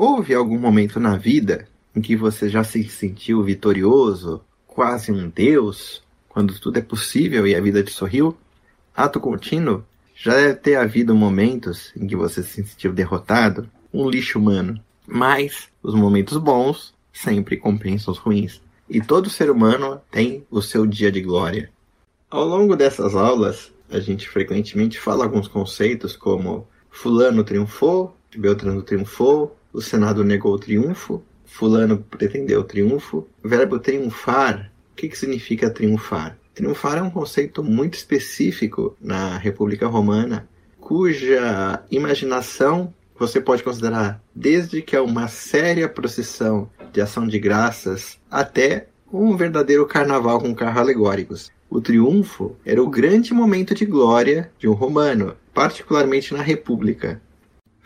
Houve algum momento na vida em que você já se sentiu vitorioso, quase um deus, quando tudo é possível e a vida te sorriu? Ato contínuo já deve ter havido momentos em que você se sentiu derrotado, um lixo humano. Mas os momentos bons sempre compensam os ruins. E todo ser humano tem o seu dia de glória. Ao longo dessas aulas, a gente frequentemente fala alguns conceitos como Fulano triunfou, Beltrano triunfou, o Senado negou o triunfo, Fulano pretendeu o triunfo. O verbo triunfar, o que, que significa triunfar? Triunfar é um conceito muito específico na República Romana, cuja imaginação você pode considerar desde que é uma séria procissão de ação de graças até um verdadeiro carnaval com carros alegóricos. O triunfo era o grande momento de glória de um romano, particularmente na República.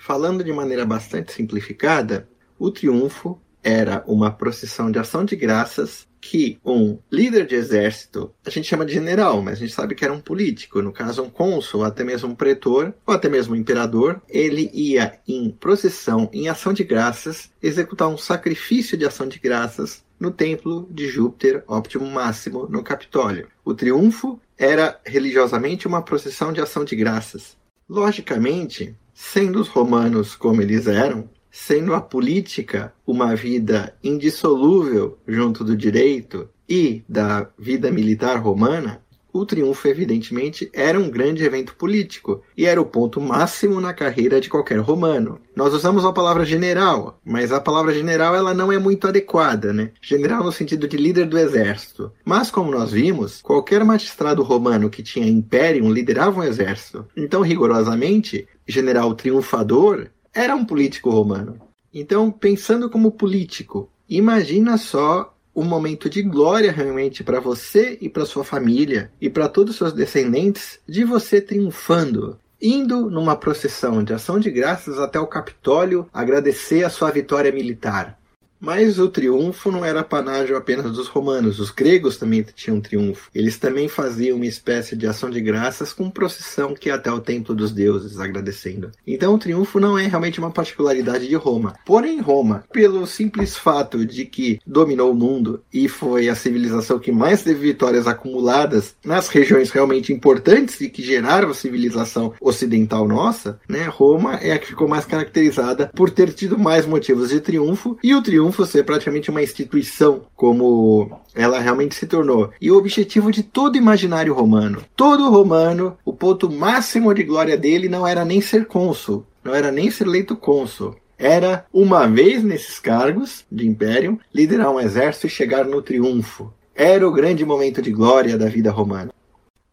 Falando de maneira bastante simplificada, o triunfo era uma procissão de ação de graças que um líder de exército, a gente chama de general, mas a gente sabe que era um político, no caso um cônsul, até mesmo um pretor, ou até mesmo um imperador, ele ia em procissão, em ação de graças, executar um sacrifício de ação de graças no templo de Júpiter, óptimo máximo, no Capitólio. O triunfo era religiosamente uma procissão de ação de graças. Logicamente, sendo os romanos como eles eram, sendo a política uma vida indissolúvel junto do direito e da vida militar romana, o triunfo, evidentemente, era um grande evento político e era o ponto máximo na carreira de qualquer romano. Nós usamos a palavra general, mas a palavra general ela não é muito adequada, né? General no sentido de líder do exército. Mas como nós vimos, qualquer magistrado romano que tinha império liderava um exército. Então, rigorosamente, general triunfador era um político romano. Então, pensando como político, imagina só um momento de glória realmente para você e para sua família e para todos os seus descendentes de você triunfando, indo numa procissão de ação de graças até o Capitólio agradecer a sua vitória militar. Mas o triunfo não era panágio apenas dos romanos, os gregos também tinham triunfo. Eles também faziam uma espécie de ação de graças com procissão que ia até o templo dos deuses, agradecendo. Então o triunfo não é realmente uma particularidade de Roma. Porém, Roma, pelo simples fato de que dominou o mundo e foi a civilização que mais teve vitórias acumuladas nas regiões realmente importantes e que geraram a civilização ocidental nossa, né? Roma é a que ficou mais caracterizada por ter tido mais motivos de triunfo e o triunfo triunfo ser praticamente uma instituição, como ela realmente se tornou. E o objetivo de todo imaginário romano. Todo romano, o ponto máximo de glória dele não era nem ser cônsul, não era nem ser eleito cônsul. Era, uma vez nesses cargos de império, liderar um exército e chegar no triunfo. Era o grande momento de glória da vida romana.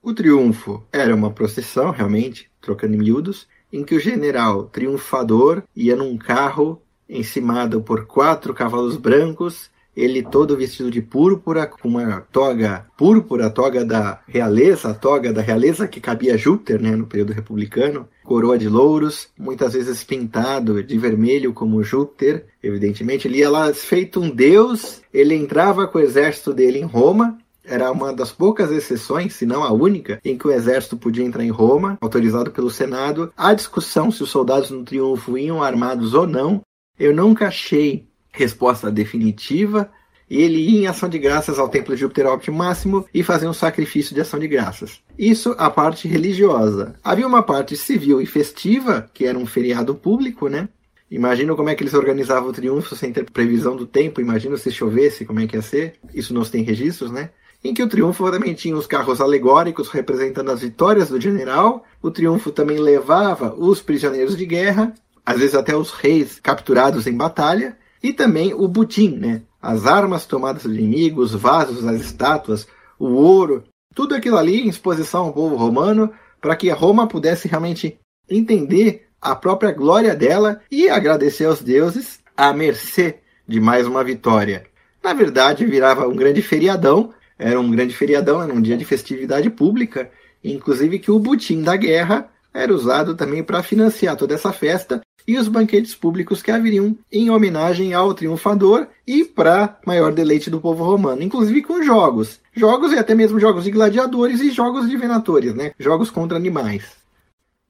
O triunfo era uma procissão, realmente, trocando em miúdos, em que o general triunfador ia num carro encimado por quatro cavalos brancos, ele todo vestido de púrpura, com uma toga púrpura, a toga da realeza, a toga da realeza que cabia a Júpiter, né, no período republicano, coroa de louros, muitas vezes pintado de vermelho como Júpiter, evidentemente, ele ia lá feito um deus, ele entrava com o exército dele em Roma, era uma das poucas exceções, se não a única, em que o exército podia entrar em Roma, autorizado pelo Senado. Há discussão se os soldados no triunfo iam armados ou não, eu nunca achei resposta definitiva. Ele ia em ação de graças ao templo de Júpiter Óptimo Máximo e fazia um sacrifício de ação de graças. Isso a parte religiosa. Havia uma parte civil e festiva, que era um feriado público, né? Imagina como é que eles organizavam o triunfo sem ter previsão do tempo. Imagina se chovesse, como é que ia ser. Isso não tem registros, né? Em que o triunfo também tinha os carros alegóricos representando as vitórias do general. O triunfo também levava os prisioneiros de guerra às vezes até os reis capturados em batalha, e também o butim, né? As armas tomadas do inimigo, os vasos, as estátuas, o ouro, tudo aquilo ali em exposição ao povo romano, para que a Roma pudesse realmente entender a própria glória dela e agradecer aos deuses à mercê de mais uma vitória. Na verdade, virava um grande feriadão, era um grande feriadão, era um dia de festividade pública, inclusive que o butim da guerra era usado também para financiar toda essa festa e os banquetes públicos que haveriam em homenagem ao triunfador e para maior deleite do povo romano, inclusive com jogos. Jogos e até mesmo jogos de gladiadores e jogos de venatores, né? Jogos contra animais.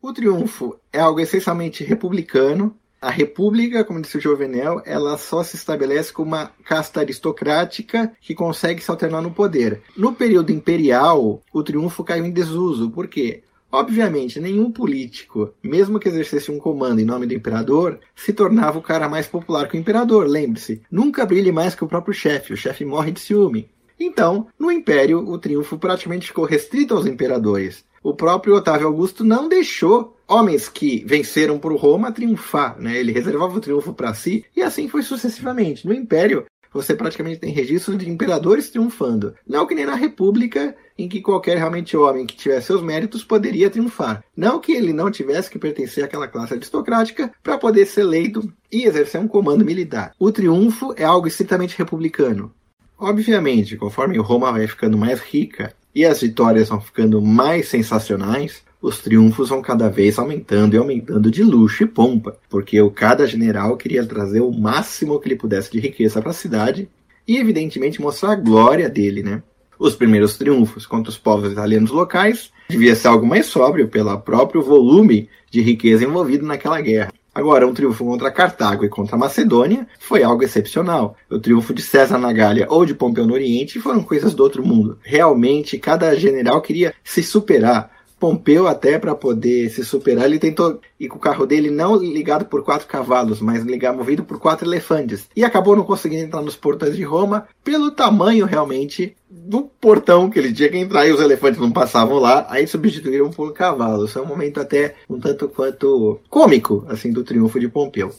O triunfo é algo essencialmente republicano, A república, como disse o Jovenel, ela só se estabelece como uma casta aristocrática que consegue se alternar no poder. No período imperial, o triunfo caiu em desuso. Por quê? Obviamente, nenhum político, mesmo que exercesse um comando em nome do imperador, se tornava o cara mais popular que o imperador. Lembre-se, nunca brilhe mais que o próprio chefe, o chefe morre de ciúme. Então, no Império, o triunfo praticamente ficou restrito aos imperadores. O próprio Otávio Augusto não deixou homens que venceram por Roma triunfar, né? Ele reservava o triunfo para si e assim foi sucessivamente. No Império, você praticamente tem registros de imperadores triunfando. Não que nem na República, em que qualquer realmente homem que tivesse seus méritos poderia triunfar. Não que ele não tivesse que pertencer àquela classe aristocrática para poder ser eleito e exercer um comando militar. O triunfo é algo estritamente republicano. Obviamente, conforme Roma vai ficando mais rica e as vitórias vão ficando mais sensacionais, os triunfos vão cada vez aumentando e aumentando de luxo e pompa, porque o cada general queria trazer o máximo que ele pudesse de riqueza para a cidade e, evidentemente, mostrar a glória dele, né? Os primeiros triunfos contra os povos italianos locais devia ser algo mais sóbrio pelo próprio volume de riqueza envolvido naquela guerra. Agora, um triunfo contra Cartago e contra Macedônia foi algo excepcional. O triunfo de César na Gália ou de Pompeu no Oriente foram coisas do outro mundo. Realmente, cada general queria se superar. Pompeu, até para poder se superar, ele tentou ir com o carro dele não ligado por quatro cavalos, mas ligado, movido por quatro elefantes. E acabou não conseguindo entrar nos portões de Roma pelo tamanho realmente do portão que ele tinha que entrar e os elefantes não passavam lá, aí substituíram por cavalos. Isso é um momento até um tanto quanto cômico, assim, do triunfo de Pompeu.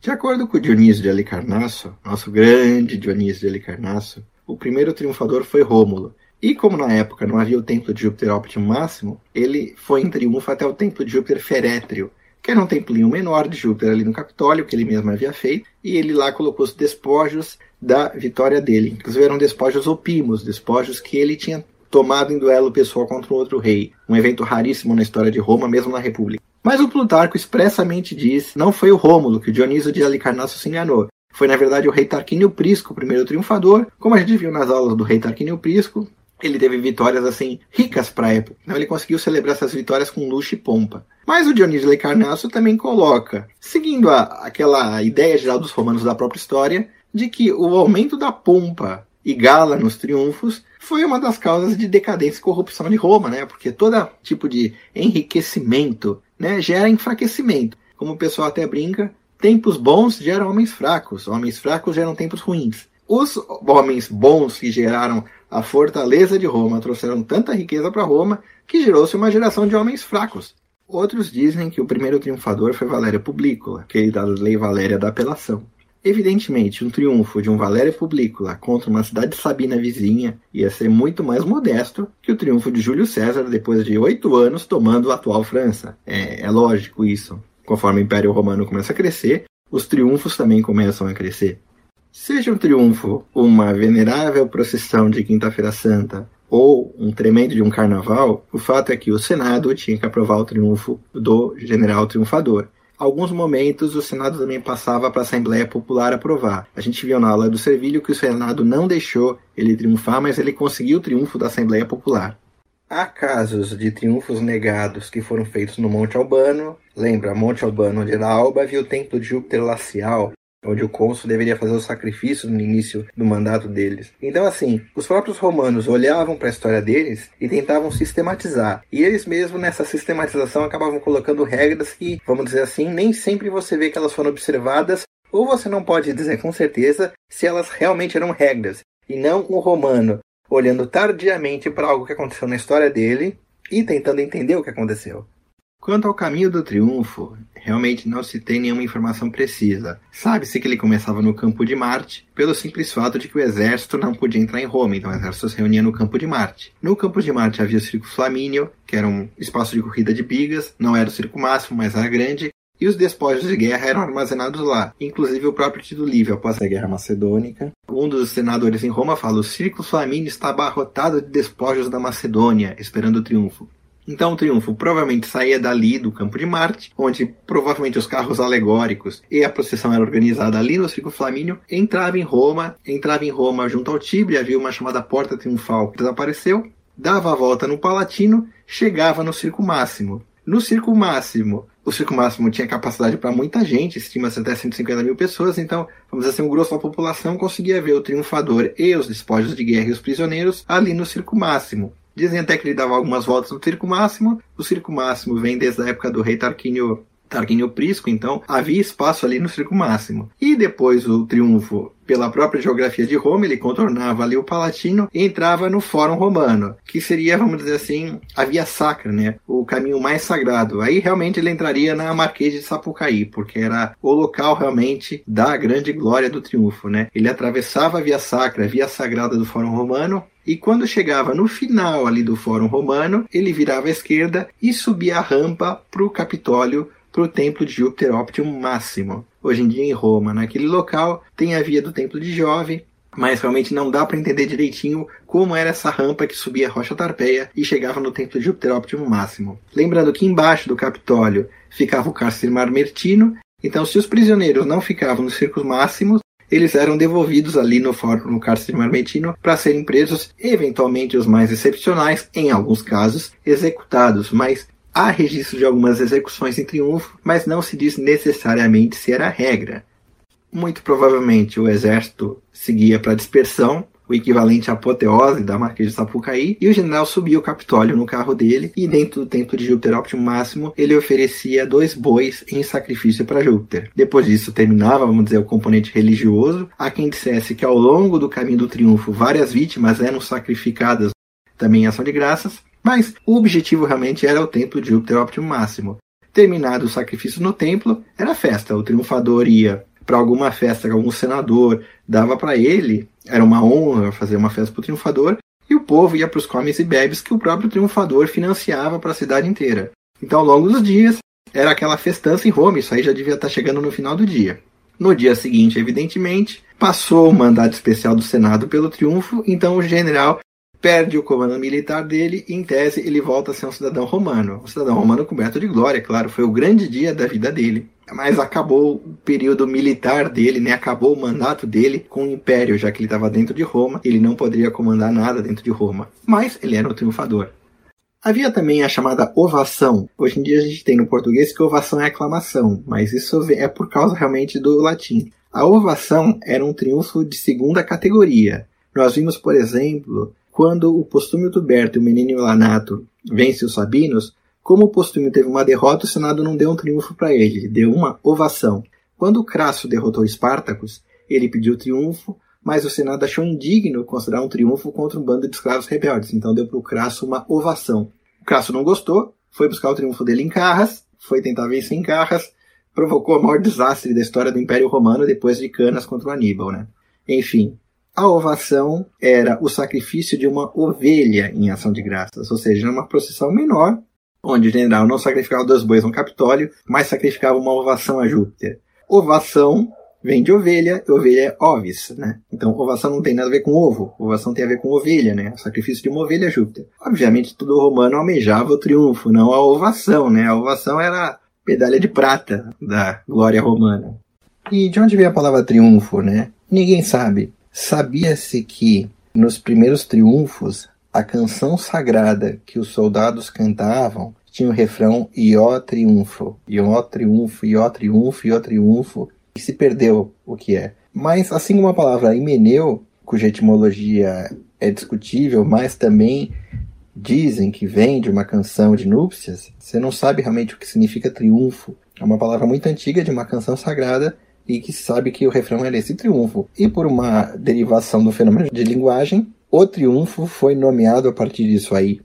De acordo com Dionísio de Alicarnasso, nosso grande Dionísio de Alicarnasso, o primeiro triunfador foi Rômulo. E como na época não havia o templo de Júpiter Optimum Máximo, ele foi em triunfo até o templo de Júpiter Ferétrio, que era um templinho menor de Júpiter ali no Capitólio, que ele mesmo havia feito, e ele lá colocou os despojos da vitória dele. Inclusive eram despojos opimos, despojos que ele tinha tomado em duelo pessoal contra um outro rei, um evento raríssimo na história de Roma, mesmo na República. Mas o Plutarco expressamente diz, não foi o Rômulo que o Dionísio de Alicarnasso se enganou. Foi, na verdade, o rei Tarquínio Prisco, o primeiro triunfador, como a gente viu nas aulas do rei Tarquínio Prisco, ele teve vitórias assim ricas para a época. Então ele conseguiu celebrar essas vitórias com luxo e pompa. Mas o Dionísio Leicarnasso também coloca, seguindo a, aquela ideia geral dos romanos da própria história, de que o aumento da pompa e gala nos triunfos foi uma das causas de decadência e corrupção de Roma, né? Porque todo tipo de enriquecimento, né, gera enfraquecimento. Como o pessoal até brinca, tempos bons geram homens fracos, homens fracos geram tempos ruins. Os homens bons que geraram a fortaleza de Roma trouxeram tanta riqueza para Roma que gerou-se uma geração de homens fracos. Outros dizem que o primeiro triunfador foi Valério Publícola, aquele da Lei Valéria da Apelação. Evidentemente, um triunfo de um Valério Publícola contra uma cidade sabina vizinha ia ser muito mais modesto que o triunfo de Júlio César depois de oito anos tomando a atual França. É, é lógico isso. Conforme o Império Romano começa a crescer, os triunfos também começam a crescer. Seja um triunfo uma venerável procissão de Quinta-feira Santa ou um tremendo de um carnaval, o fato é que o Senado tinha que aprovar o triunfo do general triunfador. Alguns momentos o Senado também passava para a Assembleia Popular aprovar. A gente viu na aula do Servilho que o Senado não deixou ele triunfar, mas ele conseguiu o triunfo da Assembleia Popular. Há casos de triunfos negados que foram feitos no Monte Albano. Lembra, Monte Albano, onde era Alba havia o templo de Júpiter Lacial, onde o cônsul deveria fazer o sacrifício no início do mandato deles. Então, assim, os próprios romanos olhavam para a história deles e tentavam sistematizar. E eles mesmos, nessa sistematização, acabavam colocando regras que, vamos dizer assim, nem sempre você vê que elas foram observadas, ou você não pode dizer com certeza se elas realmente eram regras, e não o romano olhando tardiamente para algo que aconteceu na história dele e tentando entender o que aconteceu. Quanto ao caminho do triunfo, realmente não se tem nenhuma informação precisa. Sabe-se que ele começava no campo de Marte, pelo simples fato de que o exército não podia entrar em Roma, então o exército se reunia no campo de Marte. No campo de Marte havia o Circo Flamínio, que era um espaço de corrida de bigas, não era o circo máximo, mas era grande, e os despojos de guerra eram armazenados lá, inclusive o próprio Tito Livio após a Guerra Macedônica. Um dos senadores em Roma fala: o Circo Flamínio está abarrotado de despojos da Macedônia, esperando o triunfo. Então o triunfo provavelmente saía dali do campo de Marte, onde provavelmente os carros alegóricos e a procissão era organizada ali no Circo Flamínio, entrava em Roma, entrava em Roma junto ao Tibre, havia uma chamada Porta Triunfal que desapareceu, dava a volta no Palatino, chegava no Circo Máximo. No Circo Máximo, o Circo Máximo tinha capacidade para muita gente, estima-se até 150 mil pessoas, então, vamos dizer assim, o grosso da população conseguia ver o triunfador e os despojos de guerra e os prisioneiros ali no Circo Máximo. Dizem até que ele dava algumas voltas no Circo Máximo. O Circo Máximo vem desde a época do rei Tarquínio Prisco, então havia espaço ali no Circo Máximo. E depois o triunfo, pela própria geografia de Roma, ele contornava ali o Palatino e entrava no Fórum Romano, que seria, vamos dizer assim, a via sacra, né? O caminho mais sagrado. Aí realmente ele entraria na Marquês de Sapucaí, porque era o local realmente da grande glória do triunfo, né? Ele atravessava a via sacra, a via sagrada do Fórum Romano, e quando chegava no final ali do Fórum Romano, ele virava à esquerda e subia a rampa para o Capitólio para o templo de Júpiter Optimum Máximo. Hoje em dia em Roma, naquele local, tem a via do templo de Jove, mas realmente não dá para entender direitinho como era essa rampa que subia a Rocha Tarpeia e chegava no templo de Júpiter Optimum Máximo. Lembrando que embaixo do Capitólio ficava o cárcere Marmertino, então se os prisioneiros não ficavam nos circos máximos, eles eram devolvidos ali no, no cárcere marmentino para serem presos, eventualmente os mais excepcionais, em alguns casos, executados, mas Há registro de algumas execuções em triunfo, mas não se diz necessariamente se era a regra. Muito provavelmente o exército seguia para dispersão, o equivalente à apoteose da Marquês de Sapucaí, e o general subia o Capitólio no carro dele, e dentro do templo de Júpiter Optimo Máximo, ele oferecia dois bois em sacrifício para Júpiter. Depois disso, terminava, vamos dizer, o componente religioso. Há quem dissesse que ao longo do caminho do triunfo, várias vítimas eram sacrificadas também em ação de graças, mas o objetivo realmente era o templo de Júpiter Optimo Máximo. Terminado o sacrifício no templo, era festa. O triunfador ia para alguma festa que algum senador dava para ele, era uma honra fazer uma festa para o triunfador, e o povo ia para os comes e bebes que o próprio triunfador financiava para a cidade inteira. Então, ao longo dos dias, era aquela festança em Roma, isso aí já devia estar tá chegando no final do dia. No dia seguinte, evidentemente, passou o mandato especial do Senado pelo triunfo, então o general perde o comando militar dele e, em tese, ele volta a ser um cidadão romano. Um cidadão romano coberto de glória, claro, foi o grande dia da vida dele. Mas acabou o período militar dele, né? Acabou o mandato dele com o império, já que ele estava dentro de Roma, ele não poderia comandar nada dentro de Roma. Mas ele era um triunfador. Havia também a chamada ovação. Hoje em dia a gente tem no português que ovação é aclamação, mas isso é por causa realmente do latim. A ovação era um triunfo de segunda categoria. Nós vimos, por exemplo, quando o Postúmio Tuberto e o Menino Lanato vence os Sabinos, como o Postúmio teve uma derrota, o Senado não deu um triunfo para ele, deu uma ovação. Quando Crasso derrotou Espartacus, ele pediu triunfo, mas o Senado achou indigno considerar um triunfo contra um bando de escravos rebeldes, então deu para o Crasso uma ovação. O Crasso não gostou, foi buscar o triunfo dele em Carras, foi tentar vencer em Carras, provocou o maior desastre da história do Império Romano depois de Canas contra o Aníbal, né? Enfim, a ovação era o sacrifício de uma ovelha em ação de graças, ou seja, uma procissão menor, onde o general não sacrificava dois bois no Capitólio, mas sacrificava uma ovação a Júpiter. Ovação vem de ovelha, e ovelha é ovis, né? Então, ovação não tem nada a ver com ovo, ovação tem a ver com ovelha, né? O sacrifício de uma ovelha a Júpiter. Obviamente, todo romano almejava o triunfo, não a ovação, né? A ovação era a medalha de prata da glória romana. E de onde vem a palavra triunfo, né? Ninguém sabe. Sabia-se que, nos primeiros triunfos, a canção sagrada que os soldados cantavam tinha o refrão Ió triunfo, Ió triunfo, Ió triunfo, Ió triunfo, e se perdeu o que é. Mas, assim como a palavra himeneu, cuja etimologia é discutível, mas também dizem que vem de uma canção de núpcias, você não sabe realmente o que significa triunfo. É uma palavra muito antiga de uma canção sagrada e que sabe que o refrão é esse triunfo. E por uma derivação do fenômeno de linguagem, o triunfo foi nomeado a partir disso aí.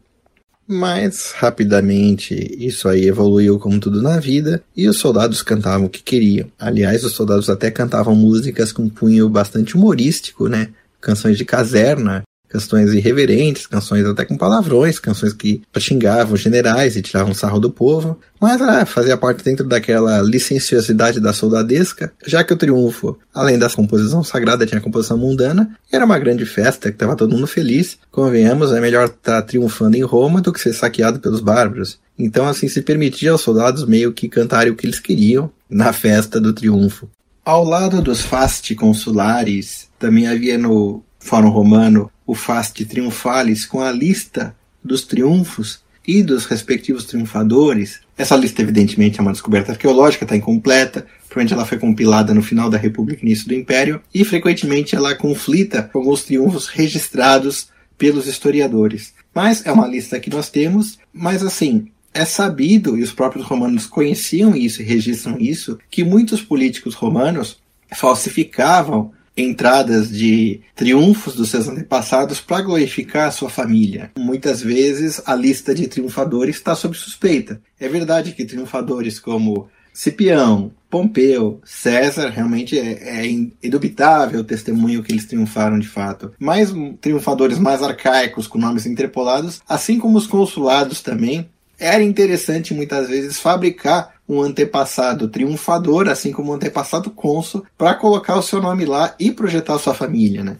Mas, rapidamente, isso aí evoluiu como tudo na vida e os soldados cantavam o que queriam. Aliás, os soldados até cantavam músicas com cunho bastante humorístico, né? Canções de caserna, canções irreverentes, canções até com palavrões, canções que xingavam generais e tiravam sarro do povo, mas ah, fazia parte dentro daquela licenciosidade da soldadesca, já que o triunfo, além da composição sagrada, tinha a composição mundana, era uma grande festa que estava todo mundo feliz. Convenhamos, é melhor estar tá triunfando em Roma do que ser saqueado pelos bárbaros. Então, assim, se permitia aos soldados meio que cantarem o que eles queriam na festa do triunfo. Ao lado dos fasti consulares, também havia no Fórum Romano o Fast Triunfalis com a lista dos triunfos e dos respectivos triunfadores, Essa lista, evidentemente, é uma descoberta arqueológica, está incompleta, provavelmente ela foi compilada no final da República e início do Império, e frequentemente ela conflita com alguns triunfos registrados pelos historiadores. Mas é uma lista que nós temos, mas assim, é sabido, e os próprios romanos conheciam isso e registram isso, que muitos políticos romanos falsificavam entradas de triunfos dos seus antepassados para glorificar a sua família. Muitas vezes a lista de triunfadores está sob suspeita. É verdade que triunfadores como Cipião, Pompeu, César, realmente é, é indubitável o testemunho que eles triunfaram de fato. Mas triunfadores mais arcaicos, com nomes interpolados, assim como os consulados também, era interessante muitas vezes fabricar um antepassado triunfador, assim como um antepassado cônsul, para colocar o seu nome lá e projetar a sua família, né?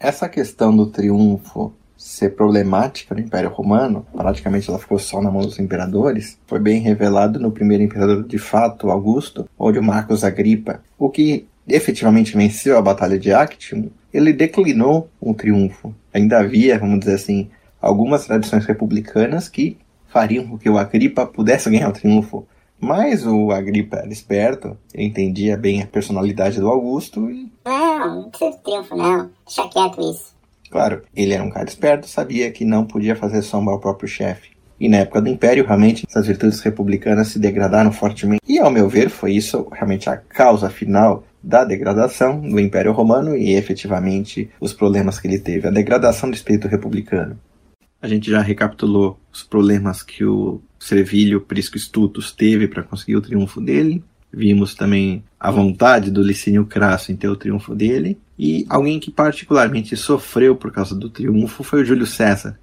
Essa questão do triunfo ser problemática no Império Romano, praticamente ela ficou só na mão dos imperadores, foi bem revelado no primeiro imperador de fato, Augusto, onde Marcos Agripa, o que efetivamente venceu a Batalha de Actium, ele declinou um triunfo. Ainda havia, vamos dizer assim, algumas tradições republicanas que fariam com que o Agripa pudesse ganhar o triunfo. Mas o Agripa era esperto, entendia bem a personalidade do Augusto e. Não, não precisa de triunfo, não. Deixa quieto isso. Claro, ele era um cara esperto, sabia que não podia fazer sombra ao próprio chefe. E na época do Império, realmente, essas virtudes republicanas se degradaram fortemente. E, ao meu ver, foi isso realmente a causa final da degradação do Império Romano e, efetivamente, os problemas que ele teve. A degradação do espírito republicano. A gente já recapitulou os problemas que o Servilho Prisco Stutus teve para conseguir o triunfo dele. Vimos também a vontade do Licínio Crasso em ter o triunfo dele. E alguém que particularmente sofreu por causa do triunfo foi o Júlio César.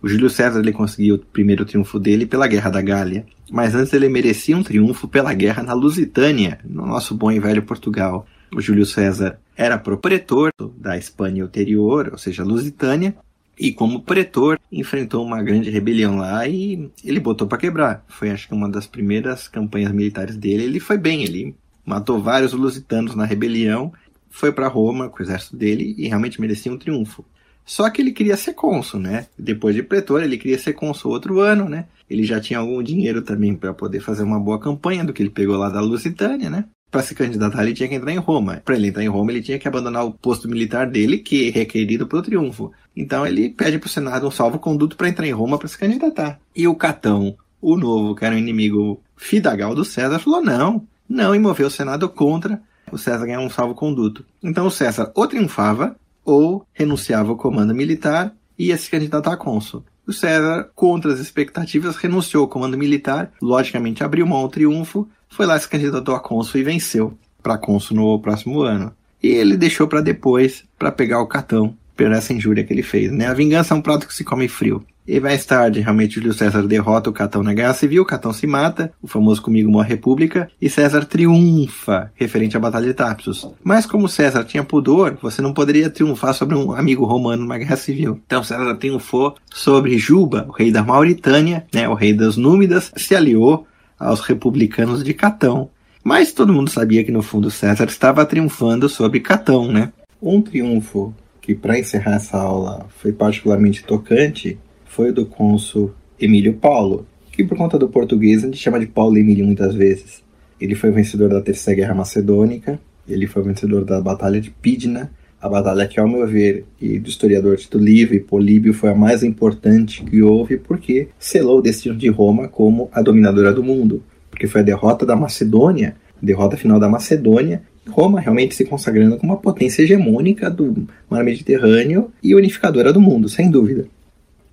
O Júlio César ele conseguiu o primeiro triunfo dele pela Guerra da Gália, mas antes ele merecia um triunfo pela guerra na Lusitânia, no nosso bom e velho Portugal. O Júlio César era propretor da Espanha ulterior, ou seja, Lusitânia, e como pretor, enfrentou uma grande rebelião lá e ele botou para quebrar. Foi acho que uma das primeiras campanhas militares dele. Ele foi bem, ele matou vários lusitanos na rebelião, foi para Roma com o exército dele e realmente merecia um triunfo. Só que ele queria ser cônsul, né? Depois de pretor, ele queria ser cônsul outro ano, né? Ele já tinha algum dinheiro também para poder fazer uma boa campanha do que ele pegou lá da Lusitânia, né? Para se candidatar, ele tinha que entrar em Roma. Para ele entrar em Roma, ele tinha que abandonar o posto militar dele, que é requerido pelo triunfo. Então ele pede para o Senado um salvo-conduto para entrar em Roma para se candidatar. E o Catão, o novo, que era um inimigo fidagal do César, falou não, não, e moveu o Senado contra o César ganhar um salvo-conduto. Então o César ou triunfava ou renunciava ao comando militar e ia se candidatar a cônsul. O César, contra as expectativas, renunciou ao comando militar, logicamente abriu mão ao triunfo, foi lá se candidatou a cônsul e venceu para cônsul no próximo ano. E ele deixou para depois, para pegar o Catão, por essa injúria que ele fez. Né? A vingança é um prato que se come frio. E mais tarde, realmente, Júlio César derrota o Catão na Guerra Civil, Catão se mata, o famoso Comigo Morre República, e César triunfa, referente à Batalha de Tapsus. Mas como César tinha pudor, você não poderia triunfar sobre um amigo romano numa Guerra Civil. Então César triunfou sobre Juba, o rei da Mauritânia, né, o rei das Númidas, se aliou aos republicanos de Catão. Mas todo mundo sabia que no fundo César estava triunfando sobre Catão, né? Um triunfo que, para encerrar essa aula, foi particularmente tocante foi o do cônsul Emílio Paulo, que por conta do português a gente chama de Paulo Emílio muitas vezes. Ele foi vencedor da Terceira Guerra Macedônica, ele foi vencedor da Batalha de Pidna, a batalha que, ao meu ver, e do historiador Tito Livre, Políbio, foi a mais importante que houve porque selou o destino de Roma como a dominadora do mundo. Porque foi a derrota da Macedônia, a derrota final da Macedônia, Roma realmente se consagrando como uma potência hegemônica do mar Mediterrâneo e unificadora do mundo, sem dúvida.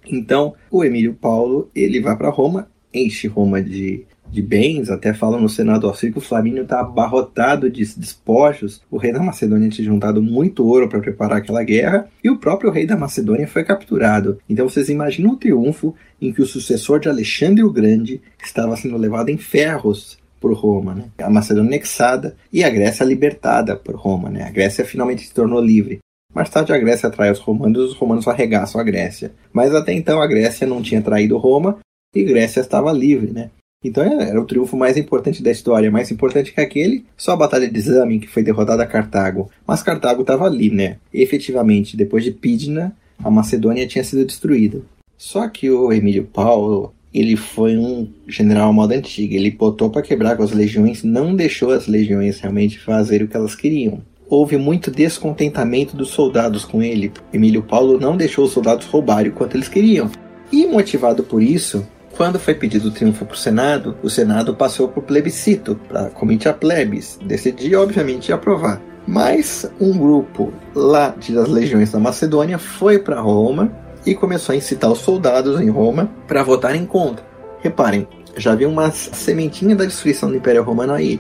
Então, o Emílio Paulo, ele vai para Roma, enche Roma de, de bens, até fala no Senado que o Flamínio está abarrotado de despojos. O rei da Macedônia tinha juntado muito ouro para preparar aquela guerra, e o próprio rei da Macedônia foi capturado. Então vocês imaginam o triunfo em que o sucessor de Alexandre o Grande estava sendo levado em ferros por Roma, né? A Macedônia anexada e a Grécia libertada por Roma, né? A Grécia finalmente se tornou livre. Mais tarde a Grécia atrai os romanos e os romanos arregaçam a Grécia. Mas até então a Grécia não tinha traído Roma e Grécia estava livre, né? Então era o triunfo mais importante da história, mais importante que aquele, só a Batalha de Zame, que foi derrotada a Cartago. Mas Cartago estava ali, né? E, efetivamente, depois de Pidna, a Macedônia tinha sido destruída. Só que o Emílio Paulo, ele foi um general moda antiga. Ele botou para quebrar com as legiões, não deixou as legiões realmente fazer o que elas queriam. Houve muito descontentamento dos soldados com ele. Emílio Paulo não deixou os soldados roubarem o quanto eles queriam. E motivado por isso, quando foi pedido o triunfo para o Senado, o Senado passou por plebiscito, para comitir a plebis, decidir, obviamente, aprovar. Mas um grupo lá das legiões da Macedônia foi para Roma e começou a incitar os soldados em Roma para votarem contra. Reparem, já havia uma sementinha da destruição do Império Romano aí.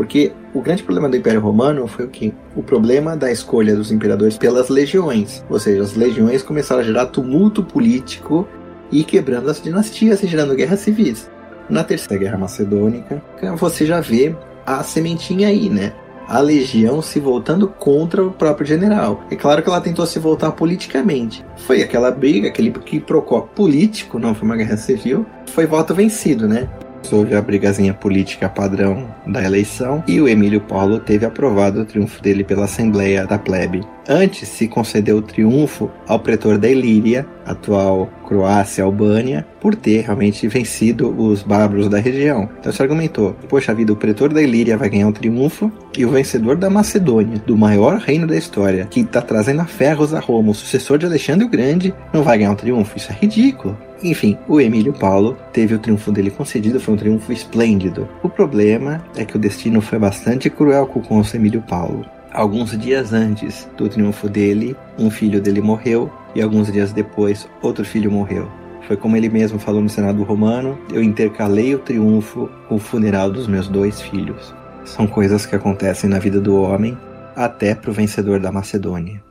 Porque o grande problema do Império Romano foi o que? O problema da escolha dos imperadores pelas legiões. Ou seja, as legiões começaram a gerar tumulto político e quebrando as dinastias e gerando guerras civis. Na Terceira Guerra Macedônica, você já vê a sementinha aí, né? a legião se voltando contra o próprio general. É claro que ela tentou se voltar politicamente. Foi aquela briga, aquele que procó político, não foi uma guerra civil. Foi voto vencido, né? Houve a brigazinha política padrão da eleição e o Emílio Paulo teve aprovado o triunfo dele pela Assembleia da Plebe. Antes se concedeu o triunfo ao pretor da Ilíria, atual Croácia, Albânia, por ter realmente vencido os bárbaros da região. Então se argumentou: poxa vida, o pretor da Ilíria vai ganhar um triunfo e o vencedor da Macedônia, do maior reino da história, que está trazendo a ferros a Roma, o sucessor de Alexandre o Grande, não vai ganhar um triunfo. Isso é ridículo. Enfim, o Emílio Paulo teve o triunfo dele concedido, foi um triunfo esplêndido. O problema é que o destino foi bastante cruel com o Emílio Paulo. Alguns dias antes do triunfo dele, um filho dele morreu e alguns dias depois, outro filho morreu. Foi como ele mesmo falou no Senado Romano: eu intercalei o triunfo com o funeral dos meus dois filhos. São coisas que acontecem na vida do homem, até para o vencedor da Macedônia.